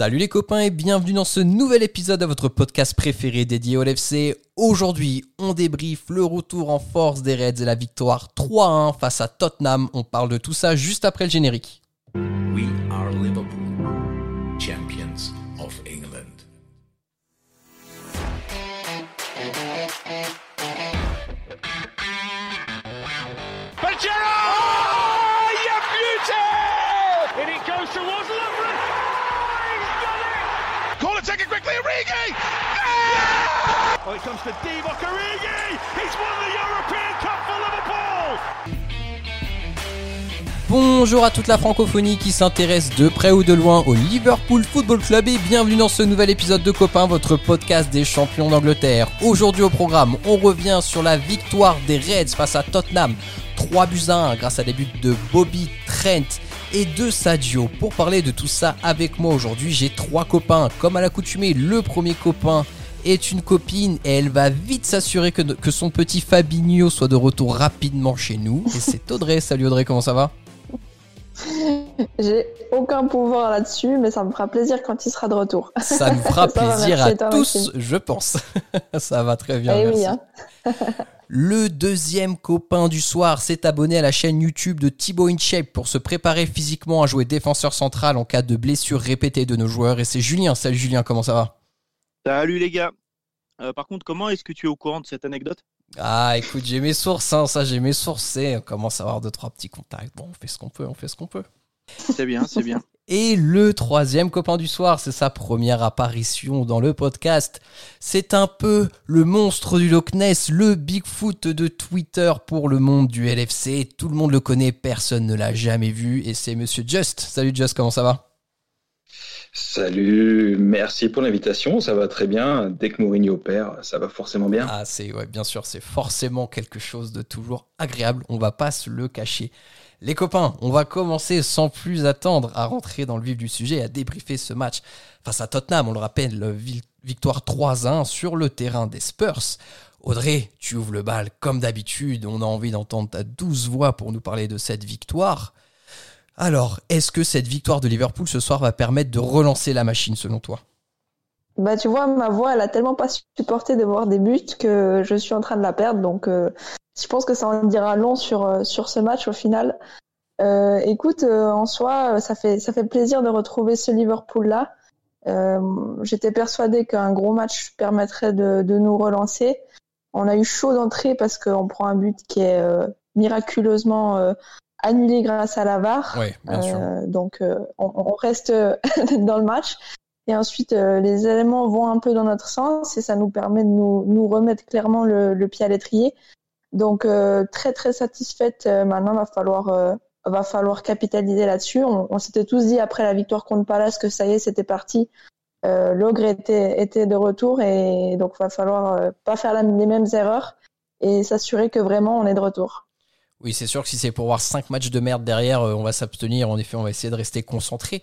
Salut les copains et bienvenue dans ce nouvel épisode de votre podcast préféré dédié au LFC. Aujourd'hui, on débriefe le retour en force des Reds et la victoire 3-1 face à Tottenham. On parle de tout ça juste après le générique. Bonjour à toute la francophonie qui s'intéresse de près ou de loin au Liverpool Football Club et bienvenue dans ce nouvel épisode de Copain, votre podcast des champions d'Angleterre. Aujourd'hui au programme, on revient sur la victoire des Reds face à Tottenham. 3 buts à 1 grâce à des buts de Bobby, Trent et de Sadio. Pour parler de tout ça avec moi aujourd'hui, j'ai trois copains. Comme à l'accoutumée, le premier copain est une copine et elle va vite s'assurer que, que son petit Fabinho soit de retour rapidement chez nous. Et c'est Audrey. Salut Audrey, comment ça va? J'ai aucun pouvoir là-dessus, mais ça me fera plaisir quand il sera de retour. Ça nous fera plaisir à toi, tous, Maxime. je pense. ça va très bien, Eh merci. oui, hein. Le deuxième copain du soir s'est abonné à la chaîne YouTube de Thibaut InShape pour se préparer physiquement à jouer défenseur central en cas de blessure répétée de nos joueurs. Et c'est Julien. Salut Julien, comment ça va? Salut les gars. Euh, par contre, comment est-ce que tu es au courant de cette anecdote? Ah, écoute, j'ai mes sources, hein, ça j'ai mes sources. c'est- On commence à avoir deux, trois petits contacts. Bon, on fait ce qu'on peut, on fait ce qu'on peut. C'est bien, c'est bien. Et le troisième copain du soir, c'est sa première apparition dans le podcast. C'est un peu le monstre du Loch Ness, le Bigfoot de Twitter pour le monde du LFC. Tout le monde le connaît, personne ne l'a jamais vu. Et c'est Monsieur Just. Salut Just, comment ça va? Salut, merci pour l'invitation, ça va très bien. Dès que Mourinho perd, ça va forcément bien. Ah, c'est ouais, bien sûr, c'est forcément quelque chose de toujours agréable. On va pas se le cacher. Les copains, on va commencer sans plus attendre à rentrer dans le vif du sujet, et à débriefer ce match face à Tottenham. On le rappelle, le vi- victoire 3-1 sur le terrain des Spurs. Audrey, tu ouvres le bal comme d'habitude. On a envie d'entendre ta douce voix pour nous parler de cette victoire. Alors, est-ce que cette victoire de Liverpool ce soir va permettre de relancer la machine selon toi? Bah, tu vois, ma voix, elle a tellement pas supporté de voir des buts que je suis en train de la perdre. Donc, euh, je pense que ça en dira long sur, euh, ce match au final. Euh, écoute, en soi, ça fait, plaisir de retrouver ce Liverpool-là. J'étais persuadée qu'un gros match permettrait de, de nous relancer. On a eu chaud d'entrée parce qu'on prend un but qui est miraculeusement annulé grâce à la VAR. Oui, bien sûr. Euh, donc euh, on, on reste euh, dans le match. Et ensuite, euh, les éléments vont un peu dans notre sens et ça nous permet de nous, nous remettre clairement le, le pied à l'étrier. Donc euh, très très satisfaite. Euh, maintenant, va falloir euh, va falloir capitaliser là-dessus. On, on s'était tous dit après la victoire contre Palace que ça y est, c'était parti. Euh, L'ogre était était de retour et donc va falloir euh, pas faire la- les mêmes erreurs et s'assurer que vraiment on est de retour. Oui, c'est sûr que si c'est pour voir 5 matchs de merde derrière, euh, on va s'abstenir. En effet, on va essayer de rester concentré.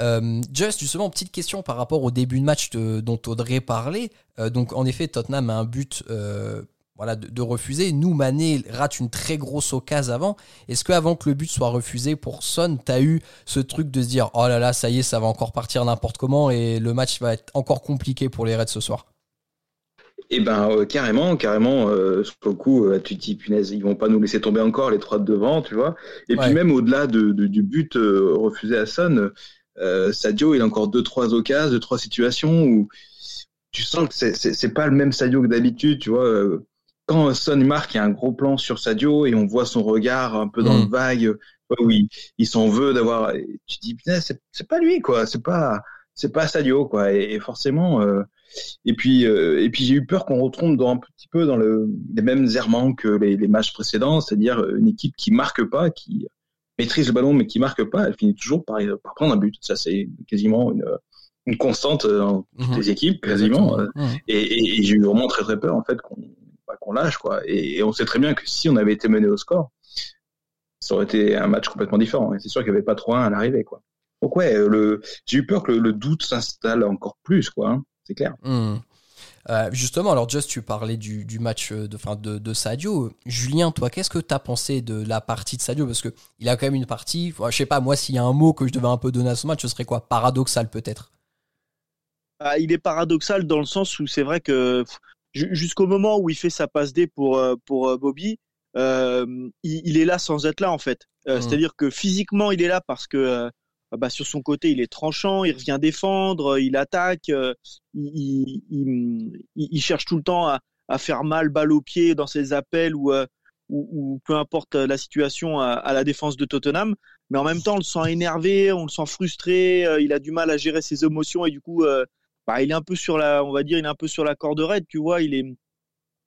Euh, Just, justement, petite question par rapport au début de match dont Audrey parlait. Euh, donc, en effet, Tottenham a un but euh, voilà, de, refuser. Nous, Mané rate une très grosse occasion avant. Est-ce que avant que le but soit refusé pour Son, tu as eu ce truc de se dire Oh là là, ça y est, ça va encore partir n'importe comment et le match va être encore compliqué pour les Reds ce soir? Et ben euh, carrément, carrément, euh, sur le coup, euh, tu te dis punaise, ils vont pas nous laisser tomber encore les trois de devant, tu vois. Et Ouais. puis même au-delà de, de- du but euh, refusé à Son, euh, Sadio, il a encore deux trois occasions, deux trois situations où tu sens que c'est pas le même Sadio que d'habitude, tu vois. Quand Son marque, il y a un gros plan sur Sadio et on voit son regard un peu dans Mm. le vague, où il, il s'en veut d'avoir. Tu te dis punaise, c'est c'est pas lui quoi, c'est pas c'est pas Sadio quoi. Et, et forcément. Euh, et puis, euh, et puis j'ai eu peur qu'on retombe dans un petit peu dans le, les mêmes errements que les, les matchs précédents, c'est-à-dire une équipe qui marque pas, qui maîtrise le ballon mais qui marque pas, elle finit toujours par, par prendre un but. Ça c'est quasiment une, une constante dans toutes Mhm. les équipes, quasiment. Mhm. Et, et- et j'ai eu vraiment très très peur en fait qu'on bah, qu'on lâche quoi. Et, et on sait très bien que si on avait été mené au score, ça aurait été un match complètement différent. Et c'est sûr qu'il n'y avait pas 3-1 à l'arrivée quoi. Donc ouais, le, j'ai eu peur que le, le doute s'installe encore plus quoi. C'est clair. Hmm. Euh, justement, alors Just, tu parlais du, du match euh, de, fin, de, de Sadio. Julien, toi, qu'est-ce que tu as pensé de la partie de Sadio? Parce que il a quand même une partie, enfin, je sais pas, moi, s'il y a un mot que je devais un peu donner à ce match, ce serait quoi? Paradoxal peut-être ah, il est paradoxal dans le sens où c'est vrai que jusqu'au moment où il fait sa passe D pour pour Bobby, il, il, est là sans être là en fait. Mmh. C'est-à-dire que physiquement il est là parce que bah, sur son côté, il est tranchant, il revient défendre, il attaque, il, il, il, cherche tout le temps à, à, faire mal balle au pied dans ses appels ou, ou, ou peu importe la situation à, à, la défense de Tottenham. Mais en même temps, on le sent énervé, on le sent frustré, il a du mal à gérer ses émotions et du coup, bah, il est un peu sur la, on va dire, il est un peu sur la corde raide, tu vois. Il est,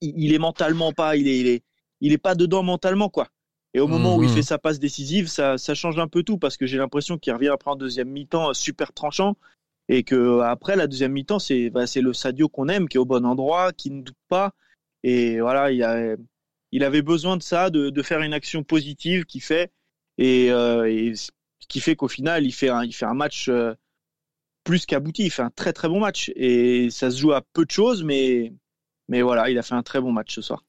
il, est mentalement pas, il est, il est, il est pas dedans mentalement quoi. Et au moment où il mhm. fait sa passe décisive, ça, ça change un peu tout parce que j'ai l'impression qu'il revient après en deuxième mi-temps euh, super tranchant et que euh, après la deuxième mi-temps, c'est bah, c'est le Sadio qu'on aime, qui est au bon endroit, qui ne doute pas. Et voilà, il, a, il avait besoin de ça, de, de faire une action positive qui fait et, euh, et ce qui fait qu'au final, il fait un, il fait un match euh, plus qu'abouti. Il fait un très très bon match et ça se joue à peu de choses, mais mais voilà, il a fait un très bon match ce soir.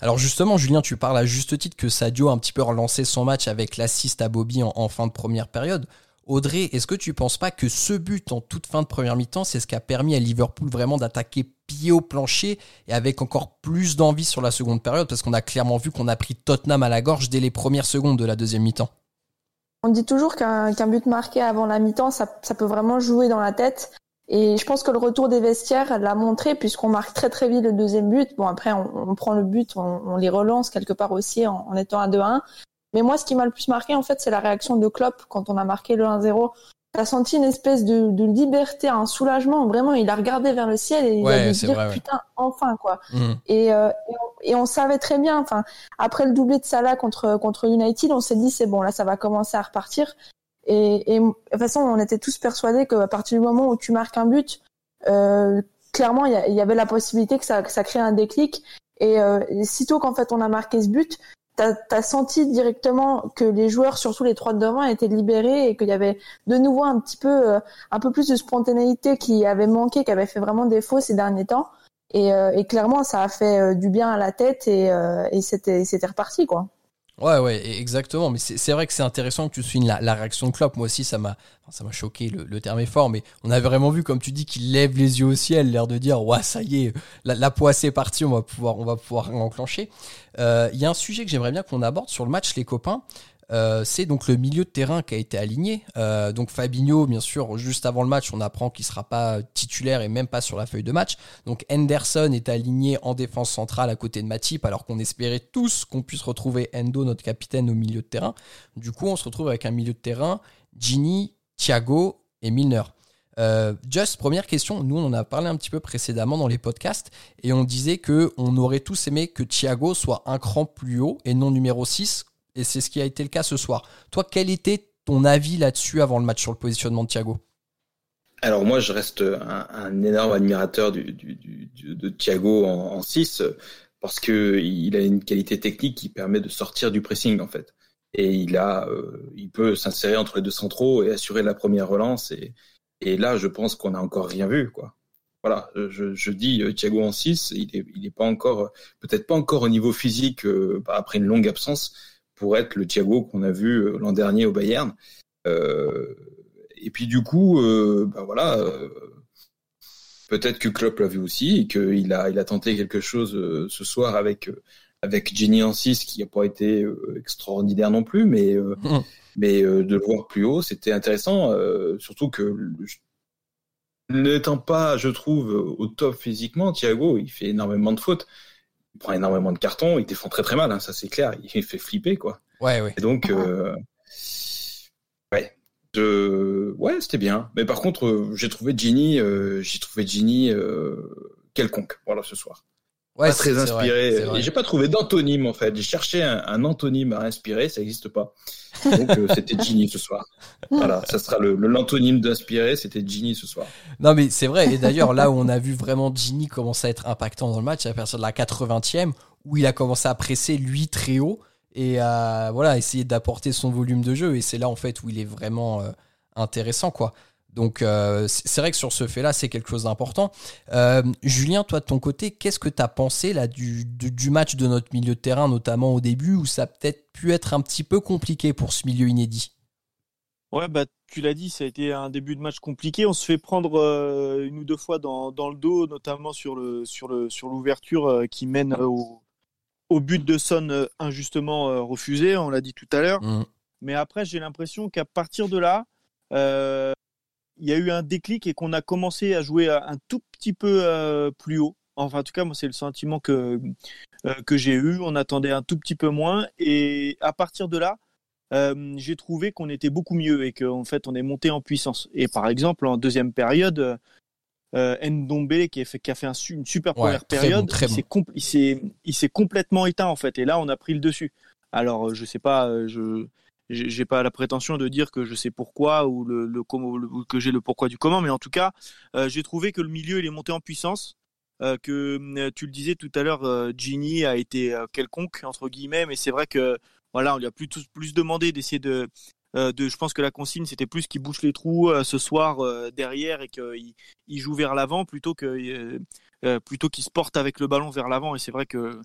Alors justement, Julien, tu parles à juste titre que Sadio a un petit peu relancé son match avec l'assist à Bobby en, fin de première période. Audrey, est-ce que tu penses pas que ce but en toute fin de première mi-temps, c'est ce qui a permis à Liverpool vraiment d'attaquer pied au plancher et avec encore plus d'envie sur la seconde période? Parce qu'on a clairement vu qu'on a pris Tottenham à la gorge dès les premières secondes de la deuxième mi-temps On dit toujours qu'un but marqué avant la mi-temps, ça, peut vraiment jouer dans la tête. Et je pense que le retour des vestiaires l'a montré puisqu'on marque très très vite le deuxième but. Bon après on, on prend le but, on, on, les relance quelque part aussi en, en étant à 2-1. Mais moi ce qui m'a le plus marqué en fait c'est la réaction de Klopp quand on a marqué le 1-0. T'as senti une espèce de, de, liberté, un soulagement. Vraiment, il a regardé vers le ciel et il a dit dire putain enfin quoi. Mmh. Et, euh, et, on, savait très bien. Enfin après le doublé de Salah contre contre United, on s'est dit c'est bon là ça va commencer à repartir. Et, et, de toute façon, on était tous persuadés qu'à partir du moment où tu marques un but, euh, clairement, il y, avait la possibilité que ça, que ça crée un déclic. Et, euh, sitôt qu'en fait on a marqué ce but, t'as as senti directement que les joueurs, surtout les trois de devant, étaient libérés et qu'il y avait de nouveau un petit peu, euh, un peu plus de spontanéité qui avait manqué, qui avait fait vraiment défaut ces derniers temps. Et, euh, et clairement, ça a fait euh, du bien à la tête et, et c'était reparti quoi. Ouais, ouais, exactement. Mais c'est vrai que c'est intéressant que tu soulignes la, la, réaction de Klopp. Moi aussi, ça m'a, ça m'a choqué. Le, terme est fort, mais on avait vraiment vu, comme tu dis, qu'il lève les yeux au ciel, l'air de dire, ouais, ça y est, la, la poisse est partie, on va pouvoir, on va pouvoir enclencher. Euh, il y a un sujet que j'aimerais bien qu'on aborde sur le match, les copains. Euh, c'est donc le milieu de terrain qui a été aligné. Euh, donc Fabinho, bien sûr, juste avant le match, on apprend qu'il sera pas titulaire et même pas sur la feuille de match. Donc Henderson est aligné en défense centrale à côté de Matip, alors qu'on espérait tous qu'on puisse retrouver Endo, notre capitaine, au milieu de terrain. Du coup, on se retrouve avec un milieu de terrain, Gini, Thiago et Milner. Euh, Just, première question, nous on en a parlé un petit peu précédemment dans les podcasts et on disait que on aurait tous aimé que Thiago soit un cran plus haut et non numéro 6 et c'est ce qui a été le cas ce soir. Toi, quel était ton avis là-dessus avant le match sur le positionnement de Thiago? Alors moi, je reste un, énorme admirateur de Thiago en, 6 parce que il a une qualité technique qui permet de sortir du pressing en fait. Et il a, euh, il peut s'insérer entre les deux centraux et assurer la première relance. Et, là, je pense qu'on n'a encore rien vu quoi. Voilà, je, dis euh, Thiago en 6, il est, il pas encore, peut-être pas encore au niveau physique euh, après une longue absence, pour être le Thiago qu'on a vu euh, l'an dernier au Bayern. Euh, et puis du coup, euh, bah voilà, peut-être que Klopp l'a vu aussi et qu'il a, il a tenté quelque chose ce soir avec avec Jenny en 6 qui n'a pas été extraordinaire non plus, mais mmh. mais de le voir plus haut, c'était intéressant, surtout que n'étant pas, je trouve, au top physiquement, Thiago, il fait énormément de fautes il prend énormément de cartons, il défend très très mal, hein, ça c'est clair, il fait flipper quoi. Ouais, ouais. Et donc, euh, ouais, ouais, c'était bien. Mais par contre, euh, j'ai trouvé Ginny, euh, j'ai trouvé Ginny quelconque, voilà, ce soir. Ouais, pas très inspiré. J'ai pas trouvé d'antonyme en fait. J'ai cherché un, un, antonyme à inspirer, ça n'existe pas. Donc euh, c'était Ginny ce soir. Voilà, ça sera le l'antonyme d'inspirer, c'était Ginny ce soir. Non mais c'est vrai. Et d'ailleurs là où on a vu vraiment Ginny commencer à être impactant dans le match, à partir de la 80e, où il a commencé à presser lui très haut et à voilà essayer d'apporter son volume de jeu. Et c'est là en fait où il est vraiment euh, intéressant quoi. Donc euh, c'est vrai que sur ce fait-là, c'est quelque chose d'important. Euh, Julien, toi de ton côté, qu'est-ce que tu as pensé là du, du, match de notre milieu de terrain, notamment au début, où ça a peut-être pu être un petit peu compliqué pour ce milieu inédit? Ouais, bah tu l'as dit, ça a été un début de match compliqué. On se fait prendre euh, une ou deux fois dans, dans, le dos, notamment sur le sur le sur l'ouverture qui mène au, au but de Son injustement refusé. On l'a dit tout à l'heure. Mm. Mais après, j'ai l'impression qu'à partir de là, il y a eu un déclic et qu'on a commencé à jouer un tout petit peu plus haut. Enfin, en tout cas, moi, c'est le sentiment que que j'ai eu. On attendait un tout petit peu moins et à partir de là euh, j'ai trouvé qu'on était beaucoup mieux et qu'en fait on est monté en puissance. Et par exemple en deuxième période, euh, Ndombele qui a fait, qui a fait un, une super première période, il s'est il s'est complètement éteint en fait. Et là on a pris le dessus. Alors je sais pas, euh, je j'ai pas la prétention de dire que je sais pourquoi ou le, le, que j'ai le pourquoi du comment, mais en tout cas euh, j'ai trouvé que le milieu il est monté en puissance. Euh, que tu le disais tout à l'heure, Gini a été quelconque entre guillemets, mais c'est vrai que voilà, on lui a plus, plus demandé d'essayer de, euh, de, je pense que la consigne c'était plus qu'il bouche les trous euh, ce soir euh, derrière et qu'il il joue vers l'avant plutôt que plutôt qu'il se porte avec le ballon vers l'avant et c'est vrai que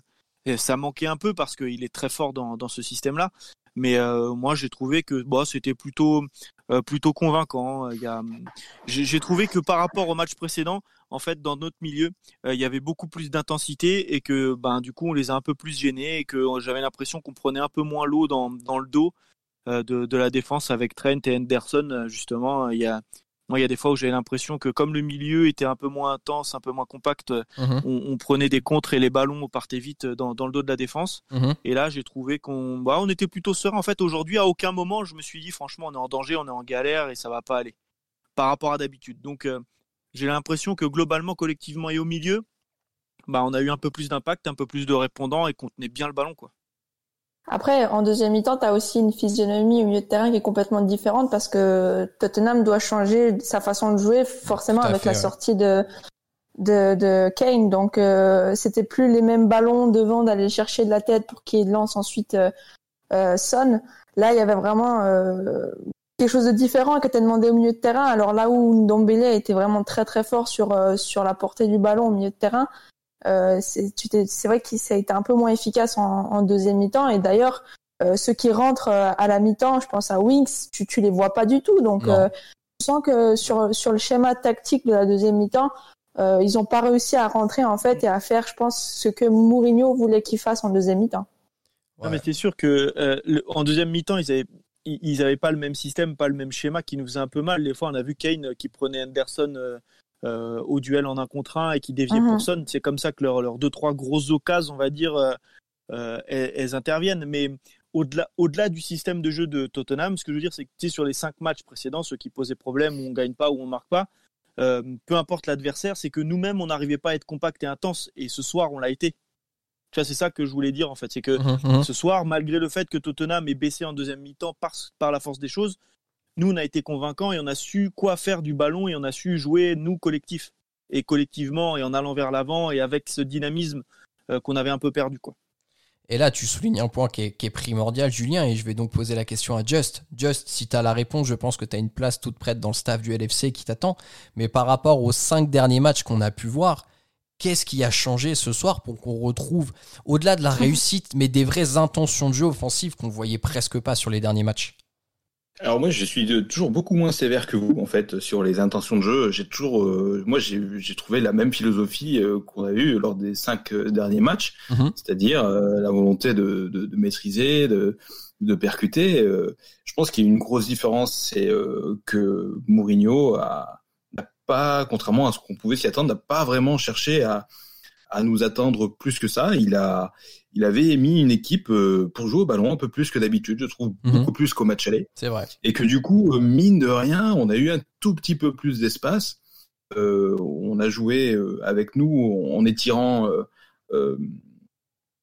ça manquait un peu parce qu'il est très fort dans, dans ce système mais moi j'ai trouvé que bon, c'était plutôt plutôt convaincant j'ai trouvé que par rapport au match précédent en fait, dans notre milieu, euh, il y avait beaucoup plus d'intensité et que, ben, du coup, on les a un peu plus gênés et que euh, j'avais l'impression qu'on prenait un peu moins l'eau dans, dans le dos euh, de, de, la défense avec Trent et Henderson. Justement, il y a, moi, il y a des fois où j'avais l'impression que comme le milieu était un peu moins intense, un peu moins compact, Mhm. on, on prenait des contres et les ballons partaient vite dans, dans le dos de la défense. Mhm. Et là, j'ai trouvé qu'on, bah, on était plutôt serein. En fait, aujourd'hui, à aucun moment, je me suis dit, franchement, on est en danger, on est en galère et ça va pas aller par rapport à d'habitude. Donc, j'ai l'impression que globalement, collectivement et au milieu, bah, on a eu un peu plus d'impact, un peu plus de répondants et qu'on tenait bien le ballon. Quoi. Après, en deuxième mi-temps, tu as aussi une physionomie au milieu de terrain qui est complètement différente parce que Tottenham doit changer sa façon de jouer forcément avec fait, la ouais. sortie de, de, de Kane. Donc, euh, c'était plus les mêmes ballons devant d'aller chercher de la tête pour qu'il lance ensuite euh, euh, Son. Là, il y avait vraiment euh, quelque chose de différent qui était demandé au milieu de terrain. Alors là où Ndombele était vraiment très très fort sur euh, sur la portée du ballon au milieu de terrain, euh, c'est vrai qu'il ça a été un peu moins efficace en, en deuxième mi-temps. Et d'ailleurs, euh, ceux qui rentrent euh, à la mi-temps, je pense à Winks, tu tu les vois pas du tout. Donc Non. euh, je sens que sur sur le schéma tactique de la deuxième mi-temps, euh, ils ont pas réussi à rentrer en fait et à faire, je pense, ce que Mourinho voulait qu'ils fassent en deuxième mi-temps. Non, mais c'est sûr que euh, le- en deuxième mi-temps, ils avaient ils ils avaient pas le même système, pas le même schéma qui nous faisait un peu mal. Des fois, on a vu Kane qui prenait Anderson euh, au duel en un contre un et qui déviait Mhm. pour Son. C'est comme ça que leurs leurs deux trois grosses occasions, on va dire, euh, euh, elles, elles interviennent. Mais au-delà au-delà du système de jeu de Tottenham, ce que je veux dire, c'est que tu sais, sur les cinq matchs précédents, ceux qui posaient problème, où on gagne pas, où on marque pas, euh, peu importe l'adversaire, c'est que nous-mêmes, on n'arrivait pas à être compact et intense. Et ce soir, on l'a été. Tu vois, c'est ça que je voulais dire en fait, c'est que Mhm, mhm. ce soir, malgré le fait que Tottenham ait baissé en deuxième mi-temps par, par la force des choses, nous, on a été convaincants et on a su quoi faire du ballon et on a su jouer, nous, collectifs. Et collectivement, et en allant vers l'avant et avec ce dynamisme euh, qu'on avait un peu perdu. Quoi. Et là, tu soulignes un point qui est, qui est primordial, Julien, et je vais donc poser la question à Just. Just, si tu as la réponse, je pense que tu as une place toute prête dans le staff du LFC qui t'attend. Mais par rapport aux cinq derniers matchs qu'on a pu voir, qu'est-ce qui a changé ce soir pour qu'on retrouve, au-delà de la réussite, mais des vraies intentions de jeu offensives qu'on voyait presque pas sur les derniers matchs? Alors moi, je suis de- toujours beaucoup moins sévère que vous en fait sur les intentions de jeu. J'ai toujours, euh, moi, j'ai trouvé la même philosophie euh, qu'on a eue lors des cinq euh, derniers matchs, Mhm. c'est-à-dire euh, la volonté de, de, de maîtriser, de, de percuter. euh. je pense qu'il y a une grosse différence, c'est euh, que Mourinho a n'a pas, contrairement à ce qu'on pouvait s'y attendre, n'a pas vraiment cherché à à nous attendre plus que ça. Il a il avait mis une équipe euh, pour jouer au ballon un peu plus que d'habitude, je trouve Mhm. beaucoup plus qu'au match aller C'est vrai. et que du coup, euh, mine de rien, on a eu un tout petit peu plus d'espace. Euh, on a joué avec nous en étirant, euh, euh,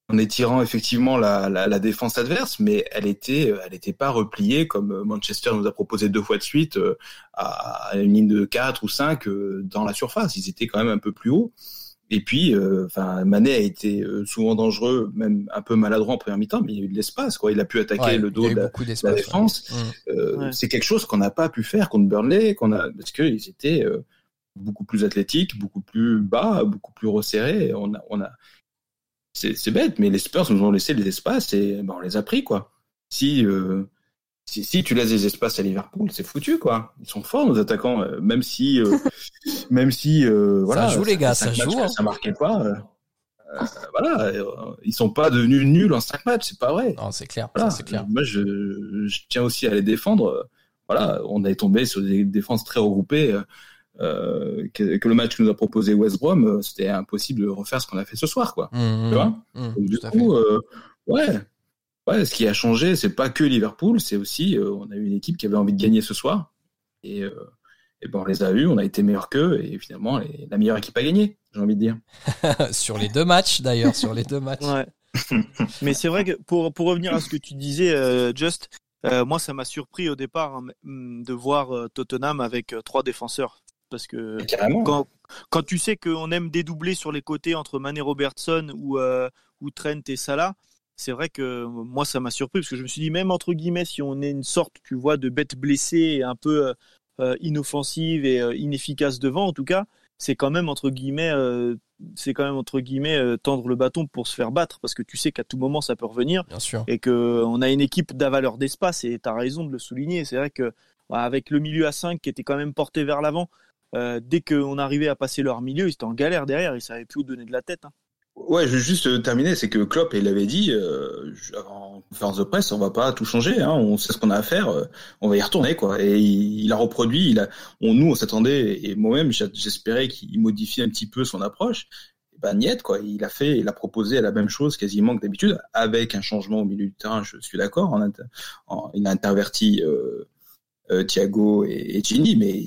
en étirant effectivement la, la, la défense adverse, mais elle était, elle était pas repliée comme Manchester nous a proposé deux fois de suite à une ligne de 4 ou 5 euh, dans la surface. Ils étaient quand même un peu plus hauts. Et puis, euh, enfin, Mané a été euh, souvent dangereux, même un peu maladroit en première mi-temps, mais il y a eu de l'espace, quoi. Il a pu attaquer Ouais, le dos de la, la ouais. défense. Mhm. Euh, Ouais. C'est quelque chose qu'on n'a pas pu faire contre Burnley, qu'on a parce qu'ils étaient euh, beaucoup plus athlétiques, beaucoup plus bas, beaucoup plus resserrés. On a, on a, c'est bête, mais les Spurs nous ont laissé les espaces et ben, on les a pris quoi. Si euh, si, si tu laisses des espaces à Liverpool, c'est foutu quoi. Ils sont forts nos attaquants, euh, même si, euh, même si, euh, voilà. joue, les gars, ça joue, hein. Ça marquait pas. voilà, ils sont pas devenus nuls en cinq matchs, c'est pas vrai. Non, c'est clair, Voilà. ça, c'est clair. Moi, je, je tiens aussi à les défendre. Voilà, on est tombé sur des défenses très regroupées. Euh, que, que le match que nous a proposé West Brom, euh, c'était impossible de refaire ce qu'on a fait ce soir, quoi. Mmh, Tu vois mmh, Donc, du coup, euh, ouais, ouais, ce qui a changé, c'est pas que Liverpool, c'est aussi, euh, on a eu une équipe qui avait envie de gagner ce soir, et, euh, et ben on les a eus, on a été meilleurs qu'eux, et finalement, les- la meilleure équipe a gagné, j'ai envie de dire. sur les deux matchs, d'ailleurs, sur les deux matchs. Ouais. Mais c'est vrai que pour, pour revenir à ce que tu disais, euh, Just, euh, moi ça m'a surpris au départ hein, mm, de voir euh, Tottenham avec euh, trois défenseurs. Parce que Carrément. quand, quand tu sais qu'on aime dédoubler sur les côtés entre Mané Robertson ou, euh, ou Trent et Salah, c'est vrai que moi ça m'a surpris parce que je me suis dit même entre guillemets si on est une sorte tu vois de bête blessée et un peu euh, euh, inoffensive et euh, inefficace devant en tout cas c'est quand même entre guillemets euh, c'est quand même entre guillemets euh, tendre le bâton pour se faire battre parce que tu sais qu'à tout moment ça peut revenir Bien sûr. et que on a une équipe d'avaleur d'espace et tu as raison de le souligner c'est vrai que bah, avec le milieu à 5 qui était quand même porté vers l'avant euh, dès qu'on arrivait à passer leur milieu ils étaient en galère derrière ils savaient plus où donner de la tête hein. Ouais, je vais juste euh, terminer, c'est que Klopp, il avait dit, euh, en conférence de presse, on va pas tout changer, hein, on sait ce qu'on a à faire, euh, on va y retourner, quoi. Et il, il a reproduit, il a, on, nous, on s'attendait, et moi-même, j'espérais qu'il modifie un petit peu son approche. Et ben, niet, quoi. Il a fait, il a proposé la même chose quasiment que d'habitude, avec un changement au milieu du terrain, je suis d'accord, il a interverti, euh, euh, Thiago et, et Gini, mais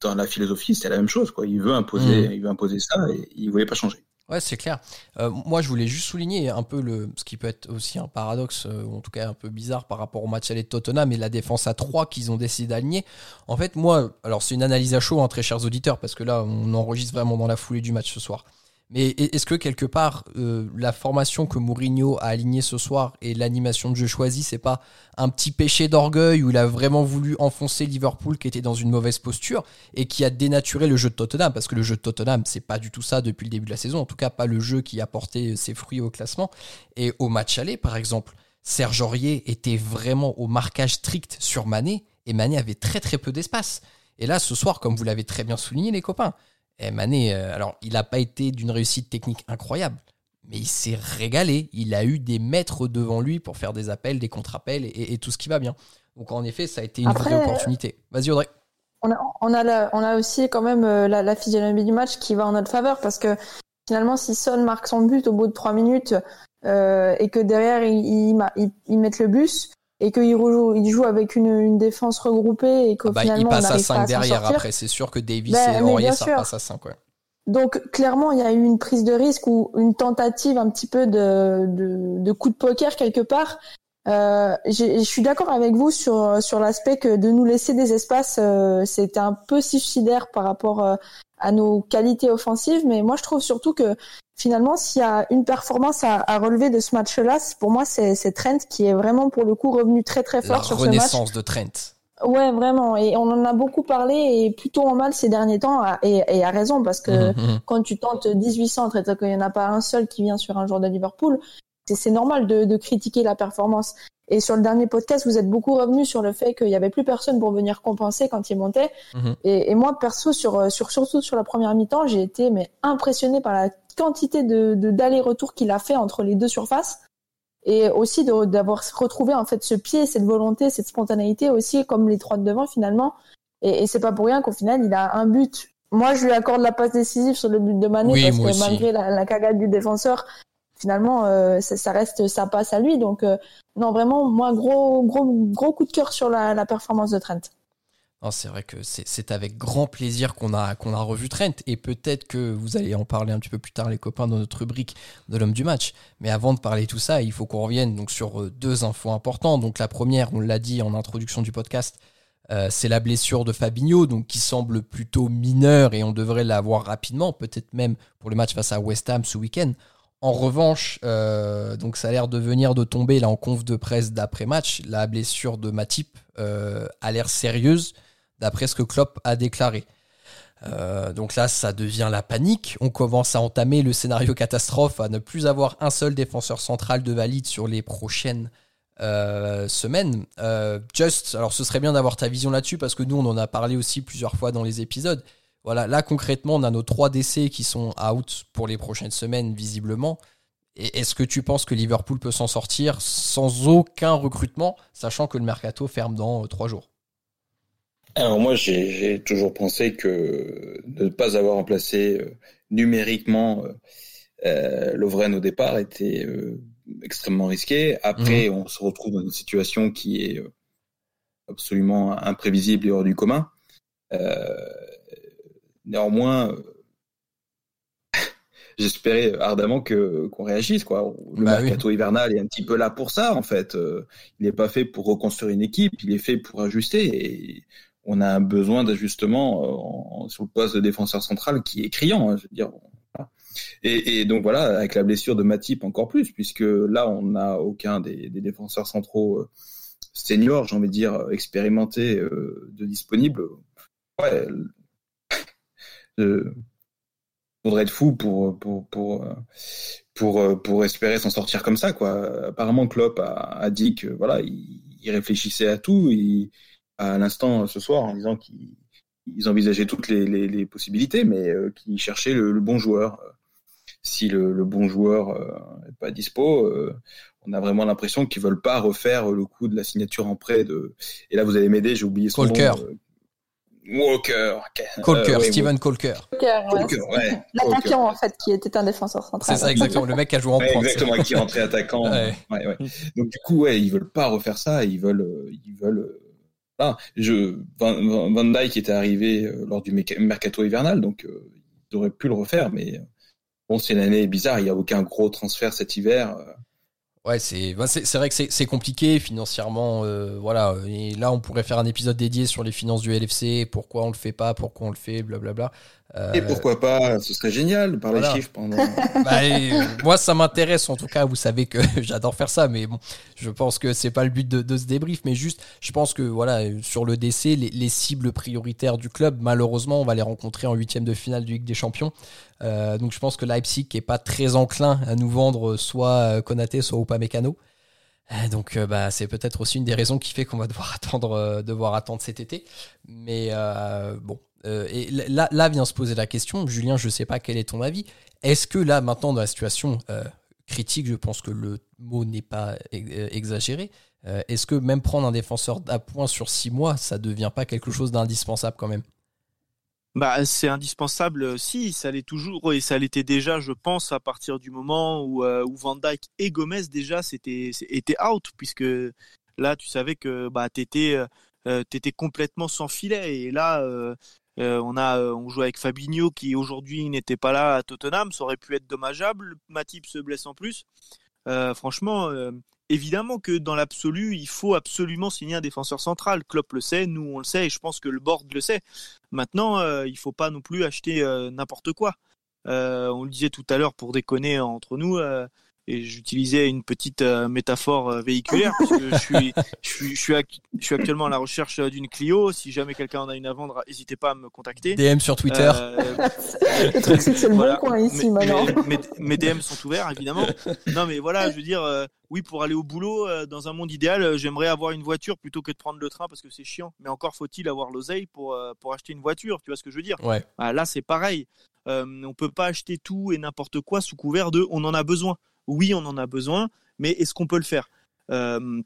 dans la philosophie, c'est la même chose, quoi. Il veut imposer, Mm. il veut imposer ça, et il voulait pas changer. Ouais, c'est clair. Euh, moi, je voulais juste souligner un peu le, ce qui peut être aussi un paradoxe, euh, ou en tout cas un peu bizarre par rapport au match aller de Tottenham et la défense à 3 qu'ils ont décidé d'aligner. En fait, moi, alors c'est une analyse à chaud, hein, très chers auditeurs, parce que là, on enregistre vraiment dans la foulée du match ce soir. Mais e- est-ce que quelque part, euh, la formation que Mourinho a alignée ce soir et l'animation de jeu choisie, c'est pas un petit péché d'orgueil où il a vraiment voulu enfoncer Liverpool qui était dans une mauvaise posture et qui a dénaturé le jeu de Tottenham? Parce que le jeu de Tottenham c'est pas du tout ça depuis le début de la saison. En tout cas pas le jeu qui a porté ses fruits au classement. Et au match aller par exemple Serge Aurier était vraiment au marquage strict sur Mané et Mané avait très très peu d'espace. Et là ce soir comme vous l'avez très bien souligné les copains eh, Mané euh, alors il n'a pas été d'une réussite technique incroyable mais il s'est régalé. Il a eu des maîtres devant lui pour faire des appels, des contre-appels et, et tout ce qui va bien. Donc en effet, ça a été une Après, vraie opportunité. Vas-y Audrey. On a, on a, la- on a aussi quand même euh, la, la physionomie du match qui va en notre faveur parce que finalement, si Son marque son but au bout de trois minutes euh, et que derrière il, il- ils mettent le bus et qu'il joue, il joue avec une, une défense regroupée et que Ah bah, il finalement passe on à n'arrive pas 5 à s'en derrière après. C'est sûr que Davis Ben, et Aurier, ça sûr. passe à 5. Ouais. Donc clairement, il y a eu une prise de risque ou une tentative un petit peu de, de, de coup de poker quelque part. Euh, je suis d'accord avec vous sur sur l'aspect que de nous laisser des espaces, euh, c'était un peu suicidaire par rapport euh, à nos qualités offensives. Mais moi, je trouve surtout que finalement, s'il y a une performance à, à relever de ce match-là, pour moi, c'est Trent qui est vraiment pour le coup revenu très très La fort sur ce match. renaissance de Trent. Ouais, vraiment. Et on en a beaucoup parlé et plutôt en mal ces derniers temps et à raison parce que Mhm, mhm. quand tu tentes 18 centres et qu'il n'y en a pas un seul qui vient sur un joueur de Liverpool, c'est- normal de, de critiquer la performance. Et sur le dernier podcast, vous êtes beaucoup revenu sur le fait qu'il n'y avait plus personne pour venir compenser quand il montait. Mhm. Et, et moi, perso, sur, sur, surtout sur la première mi-temps, j'ai été mais impressionné par la quantité de de- d'allers-retours qu'il a fait entre les deux surfaces. Et aussi de- d'avoir retrouvé en fait ce pied, cette volonté, cette spontanéité aussi, comme les trois de devant finalement. Et, et c'est pas pour rien qu'au final, il a un but. Moi, je lui accorde la passe décisive sur le but de Mané Oui, parce que aussi. malgré la, la cagade du défenseur, finalement, euh, ça, ça reste sa passe à lui. Donc, euh, non, vraiment, moi, gros, gros, gros coup de cœur sur la, performance de Trent. C'est vrai que c'est avec grand plaisir qu'on a, qu'on a revu Trent. Et peut-être que vous allez en parler un petit peu plus tard, les copains, dans notre rubrique de l'homme du match. Mais avant de parler tout ça, il faut qu'on revienne donc sur euh, deux infos importantes. Donc la première, on l'a dit en introduction du podcast, c'est la blessure de Fabinho, donc qui semble plutôt mineure et on devrait la voir rapidement, peut-être même pour le match face à West Ham ce week-end. En revanche, euh, ça a l'air de venir de tomber en conf de presse d'après-match. La blessure de Matip euh, a l'air sérieuse d'après ce que Klopp a déclaré. Euh, donc là, ça devient la panique. On commence à entamer le scénario catastrophe, à ne plus avoir un seul défenseur central de valide sur les prochaines semaine. Just, alors ce serait bien d'avoir ta vision là-dessus parce que nous on en a parlé aussi plusieurs fois dans les épisodes. Voilà, là concrètement on a nos trois décès qui sont out pour les prochaines semaines visiblement. Et est-ce que tu penses que Liverpool peut s'en sortir sans aucun recrutement, sachant que le mercato ferme dans trois jours? Alors moi, j'ai toujours pensé que de ne pas avoir remplacé euh, numériquement euh, euh, Lovren au départ était euh, extrêmement risqué. Après, mhm. on se retrouve dans une situation qui est absolument imprévisible et hors du commun. Néanmoins, j'espérais ardemment que qu'on réagisse quoi. Le bah mercato hivernal est un petit peu là pour ça en fait. il n'est pas fait pour reconstruire une équipe, il est fait pour ajuster et on a un besoin d'ajustement euh, sur le poste de défenseur central qui est criant. Hein, je veux dire. Et, donc voilà, avec la blessure de Matip encore plus, puisque là on n'a aucun des, défenseurs centraux euh, seniors, j'ai envie de dire expérimentés, euh, de disponibles. Ouais, faudrait être fou pour pour pour pour pour espérer s'en sortir comme ça quoi. Apparemment Klopp a, a dit que voilà, il, il réfléchissait à tout, il, à l'instant ce soir en disant qu'ils envisageaient toutes les, possibilités, mais euh, qu'ils cherchaient le, bon joueur. Si le, bon joueur n'est euh, pas dispo, euh, on a vraiment l'impression qu'ils veulent pas refaire le coup de la signature en prêt de. Et là, vous allez m'aider, j'ai oublié son Colker. nom. Walker. Colker, Steven Colker. L'attaquant, en fait, qui était un défenseur central. C'est ça, exactement. Le mec qui a joué en ouais, Exactement, qui rentrait attaquant. Donc, du coup, ouais, ils veulent pas refaire ça. Ils veulent, ils veulent ah, je, Van, Van Dyke était arrivé euh, lors du mercato hivernal, donc euh, ils auraient pu le refaire, mais euh, bon, c'est une année bizarre. Il n'y a aucun gros transfert cet hiver. Ouais, c'est c'est vrai que c'est compliqué financièrement, voilà. Et là, on pourrait faire un épisode dédié sur les finances du LFC, pourquoi on le fait pas, pourquoi on le fait, blablabla. Et euh, pourquoi pas Ce serait génial par les chiffres pendant. bah, moi, ça m'intéresse en tout cas. Vous savez que j'adore faire ça, mais bon, je pense que c'est pas le but de, ce débrief. Mais juste, je pense que voilà, sur le DC, les, cibles prioritaires du club, malheureusement, on va les rencontrer en huitième de finale du Ligue des Champions. Euh, donc, je pense que Leipzig est pas très enclin à nous vendre soit Konaté, soit Upamecano. Euh, donc bah, c'est peut-être aussi une des raisons qui fait qu'on va devoir attendre, devoir attendre cet été. Mais bon, euh, là, vient se poser la question, Julien, je ne sais pas quel est ton avis. Est-ce que là, maintenant, dans la situation euh, critique, je pense que le mot n'est pas euh, exagéré, est-ce que même prendre un défenseur à point sur six mois, ça ne devient pas quelque chose d'indispensable quand même? Bah, c'est indispensable, si, ça l'est toujours, et ça l'était déjà, je pense, à partir du moment où, où Van Dyke et Gomez déjà c'était étaient out, puisque là, tu savais que bah, tu étais, étais, complètement sans filet, et là, euh, on a, euh, on joue avec Fabinho qui aujourd'hui n'était pas là à Tottenham, ça aurait pu être dommageable. Matip se blesse en plus. Euh, franchement, évidemment que dans l'absolu, il faut absolument signer un défenseur central. Klopp le sait, nous on le sait, et je pense que le board le sait. Maintenant, il faut pas non plus acheter n'importe quoi. on le disait tout à l'heure pour déconner entre nous et j'utilisais une petite euh, métaphore euh, véhiculaire parce que je suis, je suis, je suis, je suis actuellement à la recherche euh, d'une Clio. Si jamais quelqu'un en a une à vendre, n'hésitez pas à me contacter. DM sur Twitter. le truc c'est que c'est le bon coin ici maintenant. Mes, DM sont ouverts évidemment. Non mais voilà, je veux dire, oui pour aller au boulot dans un monde idéal, j'aimerais avoir une voiture plutôt que de prendre le train parce que c'est chiant. Mais encore faut-il avoir l'oseille pour pour acheter une voiture. Tu vois ce que je veux dire? Ouais. Ah, là c'est pareil. on peut pas acheter tout et n'importe quoi sous couvert de on en a besoin oui, on en a besoin, mais est-ce qu'on peut le faire? Euh,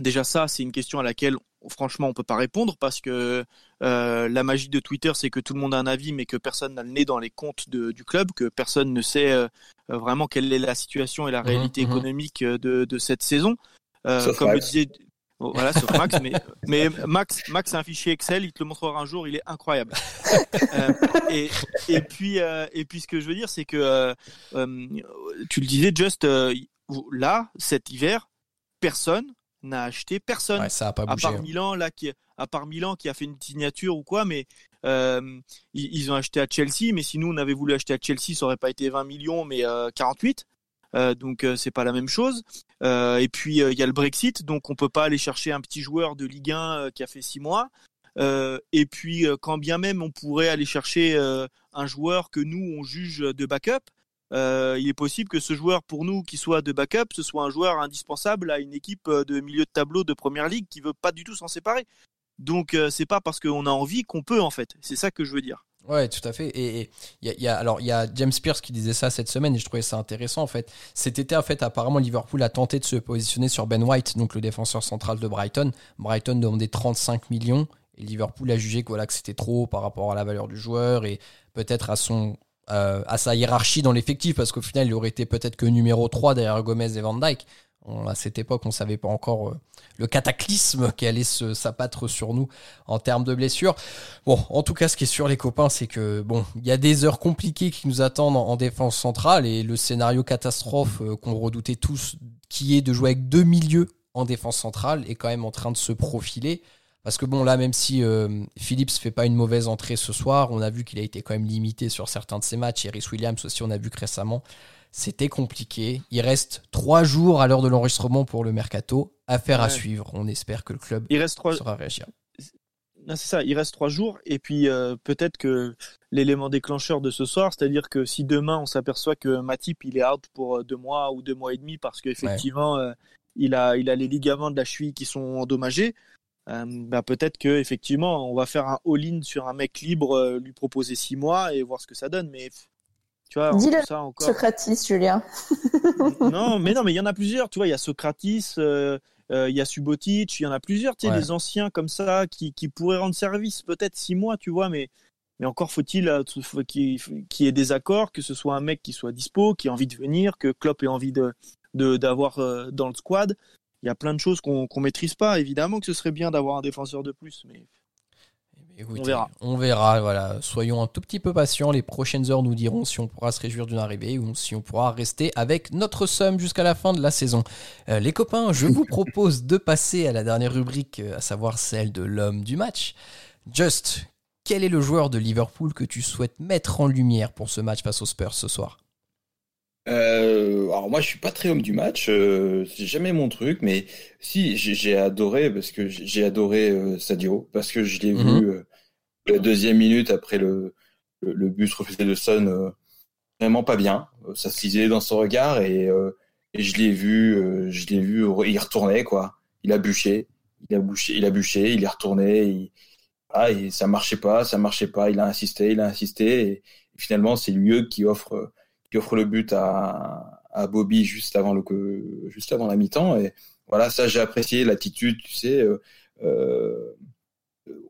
Déjà ça, c'est une question à laquelle franchement on peut pas répondre parce que euh, la magie de Twitter c'est que tout le monde a un avis mais que personne n'a le nez dans les comptes du club, que personne ne sait euh, vraiment quelle est la situation et la mmh réalité mmh économique de, cette saison. comme le disait voilà, sauf Max, mais, mais Max, Max a un fichier Excel, il te le montrera un jour, il est incroyable. euh, et, et, puis, euh, et puis, ce que je veux dire, c'est que euh, euh tu le disais, Just là, cet hiver, personne n'a acheté personne. Ouais, ça a pas bougé, à part hein. Milan, là, qui, à part Milan, qui a fait une signature ou quoi, mais ils, ils, ont acheté à Chelsea. Mais si nous on avait voulu acheter à Chelsea, ça aurait pas été 20 millions, mais 48. Euh, donc euh, c'est pas la même chose. Euh, et puis il y a le Brexit, donc on peut pas aller chercher un petit joueur de Ligue 1 qui a fait six mois. et puis quand bien même on pourrait aller chercher un joueur que nous on juge de backup, il est possible que ce joueur, pour nous, qui soit de backup, ce soit un joueur indispensable à une équipe de milieu de tableau de première ligue qui veut pas du tout s'en séparer. Donc c'est pas parce qu'on a envie qu'on peut en fait. C'est ça que je veux dire. Ouais, tout à fait. Et il y, a, alors il y a James Pierce qui disait ça cette semaine et je trouvais ça intéressant en fait. Cet été en fait apparemment Liverpool a tenté de se positionner sur Ben White, donc le défenseur central de Brighton. Brighton demandait 35 millions et Liverpool a jugé que, que c'était trop par rapport à la valeur du joueur et peut-être à son euh, à sa hiérarchie dans l'effectif parce qu'au final il aurait été peut-être que numéro 3 derrière Gomez et Van Dyke. À cette époque, on ne savait pas encore euh, le cataclysme qui allait s'abattre sur nous en termes de blessures. Bon, en tout cas, ce qui est sûr, les copains, c'est que bon, il y a des heures compliquées qui nous attendent en, en défense centrale et le scénario catastrophe euh, qu'on redoutait tous, qui est de jouer avec deux milieux en défense centrale, est quand même en train de se profiler. Parce que bon, là, même si euh, Phillips fait pas une mauvaise entrée ce soir, on a vu qu'il a été quand même limité sur certains de ses matchs. Rhys Williams aussi, on a vu que récemment, c'était compliqué. Il reste trois jours à l'heure de l'enregistrement pour le mercato. Affaire ouais. à suivre. On espère que le club il reste trois... sera réagir. C'est ça, il reste trois jours. Et puis euh, peut-être que l'élément déclencheur de ce soir, c'est-à-dire que si demain on s'aperçoit que Matip il est out pour deux mois ou deux mois et demi parce qu'effectivement ouais. euh, il, a, il a les ligaments de la cheville qui sont endommagés, euh, bah peut-être que effectivement on va faire un all-in sur un mec libre, euh, lui proposer six mois et voir ce que ça donne. Mais tu vois, Dis le ça encore. Socratis, Julien. non, mais non, mais il y en a plusieurs. Tu vois, il y a Socratis, euh, il y a Subotic, il y en a plusieurs. Tu sais, ouais. des anciens comme ça qui, qui pourraient rendre service peut-être six mois, tu vois, mais mais encore faut-il qu'il qu y ait des accords, que ce soit un mec qui soit dispo, qui ait envie de venir, que Klopp ait envie de d'avoir dans le squad il y a plein de choses qu'on qu maîtrise pas. Évidemment que ce serait bien d'avoir un défenseur de plus, mais Écoutez, on verra. On verra, voilà. Soyons un tout petit peu patients. Les prochaines heures nous diront si on pourra se réjouir d'une arrivée ou si on pourra rester avec notre somme jusqu'à la fin de la saison. Euh, les copains, je vous propose de passer à la dernière rubrique, euh, à savoir celle de l'homme du match. Just, quel est le joueur de Liverpool que tu souhaites mettre en lumière pour ce match face aux Spurs ce soir? Euh, alors moi je suis pas très homme du match, euh, c'est jamais mon truc, mais si j'ai adoré parce que j'ai adoré euh, Sadio parce que je l'ai mm -hmm. vu euh, la deuxième minute après le le, le but refusé de Son euh, vraiment pas bien, ça se lisait dans son regard et, et je l'ai vu je l'ai vu il retournait quoi, il a bûché, il a bûché, il a bûché, il est retourné, il, ah, et ça marchait pas, ça marchait pas, il a insisté, il a insisté et, et finalement c'est lui qui offre qui offre le but à, à Bobby juste avant le juste avant la mi-temps. Et voilà ça j'ai apprécié l'attitude tu sais euh, euh,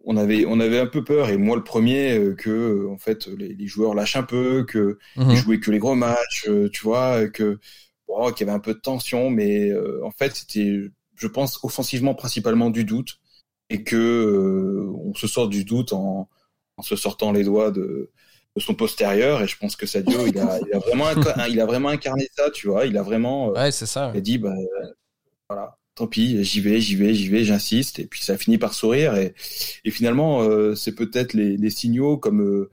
on avait on avait un peu peur. Et moi le premier euh, que en fait les, les joueurs lâchent un peu que mm -hmm. ils jouaient que les gros matchs tu vois que bon, qu'il y avait un peu de tension. Mais euh, en fait c'était je pense offensivement principalement du doute. Et que euh, on se sort du doute en, en se sortant les doigts de de son postérieur et je pense que Sadio il a, il a vraiment il a vraiment incarné ça tu vois. Il a vraiment ouais c'est ça il a dit bah voilà tant pis j'y vais j'y vais j'y vais j'insiste et puis ça finit par sourire et, et finalement euh, c'est peut-être les, les, signaux comme euh,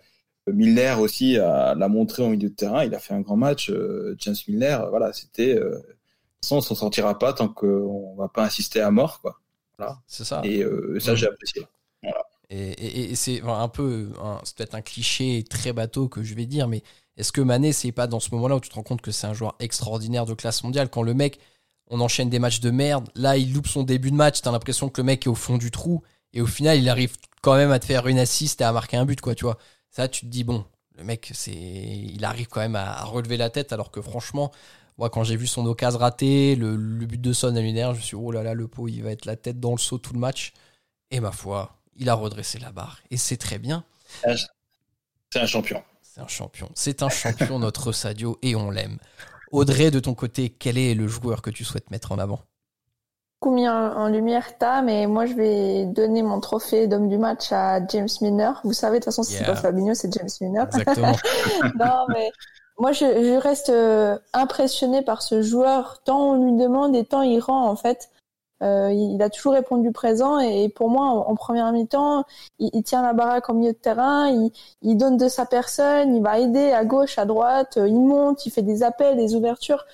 Milner aussi l'a montré en milieu de terrain. Il a fait un grand match euh, James Milner voilà c'était euh, sans on s'en sortira pas tant qu'on va pas insister à mort quoi. Voilà. C'est ça. Et euh, ça j'ai apprécié et, c'est un peu, c'est peut-être un cliché très bateau que je vais dire, mais est-ce que Mané, c'est pas dans ce moment-là où tu te rends compte que c'est un joueur extraordinaire de classe mondiale? Quand le mec, on enchaîne des matchs de merde, là, il loupe son début de match, t'as l'impression que le mec est au fond du trou, et au final, il arrive quand même à te faire une assiste et à marquer un but, quoi, tu vois. Ça, tu te dis, bon, le mec, c'est, il arrive quand même à, relever la tête, alors que franchement, moi, quand j'ai vu son occasion ratée, le, but de Son à lunaire, je suis dit, oh là là, le pot, il va être la tête dans le saut tout le match. Et ma foi, il a redressé la barre. Et c'est très bien. C'est un champion. C'est un champion. C'est un champion, notre Sadio, et on l'aime. Audrey, de ton côté, quel est le joueur que tu souhaites mettre en avant? Combien en lumière t'as, mais moi je vais donner mon trophée d'homme du match à James Milner. Vous savez, de toute façon, si yeah. c'est pas Fabinho, c'est James Milner. Exactement. non, mais moi je, je reste euh, impressionné par ce joueur, tant on lui demande et tant il rend en fait. Euh, il a toujours répondu présent et pour moi, en, en première mi-temps, il, il, tient la baraque au milieu de terrain, il, il, donne de sa personne, il va aider à gauche, à droite, euh, il monte, il fait des appels, des ouvertures.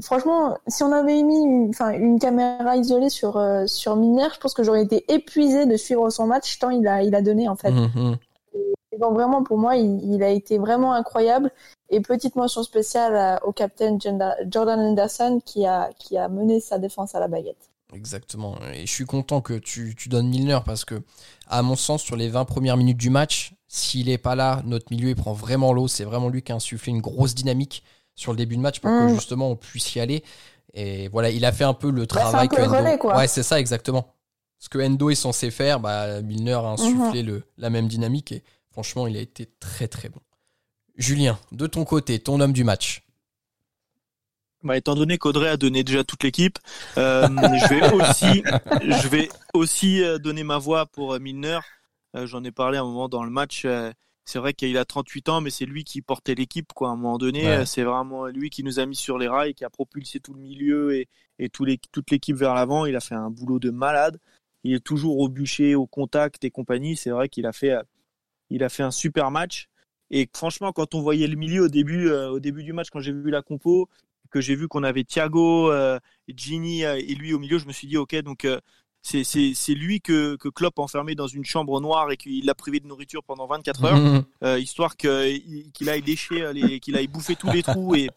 Franchement, si on avait mis une, enfin, une caméra isolée sur euh, sur Miner, je pense que j'aurais été épuisé de suivre son match tant il a il a donné en fait. Mm -hmm. Et donc vraiment pour moi, il, il a été vraiment incroyable. Et petite mention spéciale au capitaine Jordan Henderson qui a, qui a mené sa défense à la baguette. Exactement. Et je suis content que tu, tu donnes Milner parce que, à mon sens, sur les 20 premières minutes du match, s'il est pas là, notre milieu il prend vraiment l'eau. C'est vraiment lui qui a insufflé une grosse dynamique sur le début de match pour que Mm. justement on puisse y aller. Et voilà, il a fait un peu le Bah, travail que Endo- relais. Ouais, c'est ça exactement. Ce que Endo est censé faire, bah, Milner a insufflé Mhm. le, la même dynamique et franchement, il a été très très bon. Julien, de ton côté, ton homme du match. Bah, étant donné qu'Audrey a donné déjà toute l'équipe, euh, je vais aussi, je vais aussi euh, donner ma voix pour euh, Milner. Euh, J'en ai parlé à un moment dans le match. euh, c'est vrai qu'il a 38 ans, mais c'est lui qui portait l'équipe. Quoi. À un moment donné, Ouais. c'est vraiment lui qui nous a mis sur les rails, qui a propulsé tout le milieu et, et les, toute l'équipe vers l'avant. Il a fait un boulot de malade. Il est toujours au bûcher, au contact et compagnie. C'est vrai qu'il a fait, il a fait un super match. Et franchement, quand on voyait le milieu au début, euh, au début du match, quand j'ai vu la compo, que j'ai vu qu'on avait Thiago, euh, Gini euh, et lui au milieu, je me suis dit ok, donc euh, c'est lui que que Klopp a enfermé dans une chambre noire et qu'il l'a privé de nourriture pendant 24 heures, Mhm. euh, histoire qu'il aille lécher euh, les, qu'il aille bouffer tous les trous et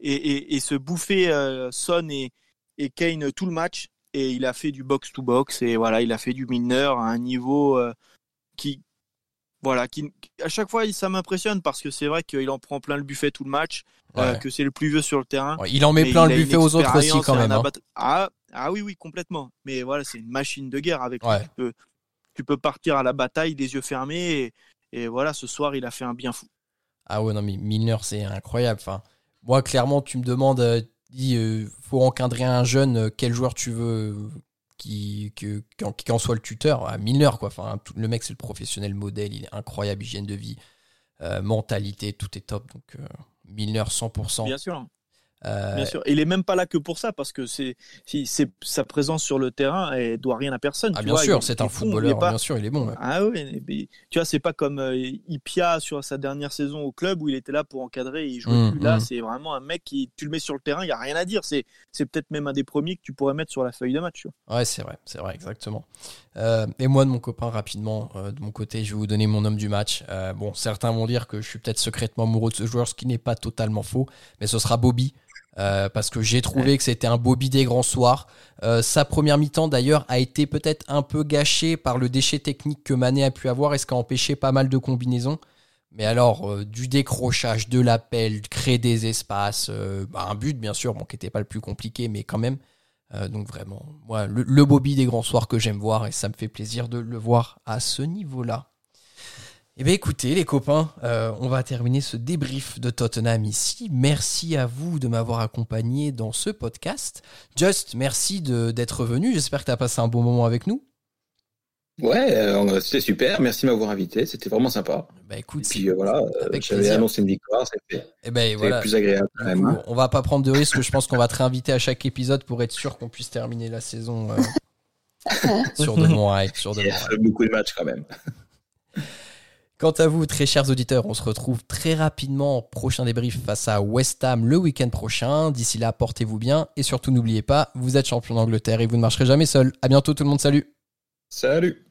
et et, et se bouffer euh, Son et et Kane tout le match. Et il a fait du box to box et voilà, il a fait du Milner à un niveau euh, qui voilà, qui à chaque fois ça m'impressionne parce que c'est vrai qu'il en prend plein le buffet tout le match, euh, que c'est le plus vieux sur le terrain. Ouais, il en met plein le buffet aux autres aussi quand même. hein. Ah, ah oui, oui, complètement. Mais voilà, c'est une machine de guerre avec. Ouais. Tu peux, tu peux partir à la bataille les yeux fermés et, et voilà, ce soir, il a fait un bien fou. Ah ouais, non, mais Milner, c'est incroyable. Enfin, moi, clairement, tu me demandes, euh, dis, euh, faut encadrer un jeune, quel joueur tu veux qui, qui, soit le tuteur ah, Milner, quoi. Enfin, le mec, c'est le professionnel modèle, il est incroyable, hygiène de vie, euh, mentalité, tout est top. Donc, euh, Milner, 100%. Bien sûr. Euh, Bien sûr. Et il est même pas là que pour ça parce que c'est, sa présence sur le terrain, elle doit rien à personne. ah, tu bien vois, sûr, c'est un fou, footballeur, pas- bien sûr, il est bon. ouais. Ah oui, mais tu vois, c'est pas comme euh, Ipia sur sa dernière saison au club où il était là pour encadrer et il jouait Mm, plus. Là, mm. c'est vraiment un mec qui, tu le mets sur le terrain, il y a rien à dire. C'est, c'est peut-être même un des premiers que tu pourrais mettre sur la feuille de match. tu vois. Ouais, c'est vrai, c'est vrai, exactement. Euh, et moi, de mon copain, rapidement, euh, de mon côté, je vais vous donner mon homme du match. Euh, bon, certains vont dire que je suis peut-être secrètement amoureux de ce joueur, ce qui n'est pas totalement faux, mais ce sera Bobby. Euh, parce que j'ai trouvé que c'était un Bobby des grands soirs. Euh, sa première mi-temps, d'ailleurs, a été peut-être un peu gâchée par le déchet technique que Mané a pu avoir et ce qui a empêché pas mal de combinaisons. Mais alors, euh, du décrochage, de l'appel, créer des espaces, bah, un but, bien sûr, bon, qui n'était pas le plus compliqué, mais quand même. Donc vraiment, moi, le, le Bobby des grands soirs que j'aime voir et ça me fait plaisir de le voir à ce niveau-là. Eh bien écoutez les copains, euh, on va terminer ce débrief de Tottenham ici. Merci à vous de m'avoir accompagné dans ce podcast. Just, merci de- d'être venu. J'espère que tu as passé un bon moment avec nous. Ouais, euh, c'était super. Merci de m'avoir invité. C'était vraiment sympa. Bah Et écoute, puis euh, voilà, euh, avec j'avais annoncé une victoire, c'était eh ben, c'était voilà. plus agréable quand même. coup, hein. on va pas prendre de risque. Je pense qu'on va te réinviter à chaque épisode pour être sûr qu'on puisse terminer la saison euh, sur de bons rails. Sur de Il y bons beaucoup de matchs quand même. Quant à vous, très chers auditeurs, on se retrouve très rapidement en prochain débrief face à West Ham le week-end prochain. D'ici là, portez-vous bien et surtout n'oubliez pas, vous êtes champion d'Angleterre et vous ne marcherez jamais seul. À bientôt tout le monde, salut Salut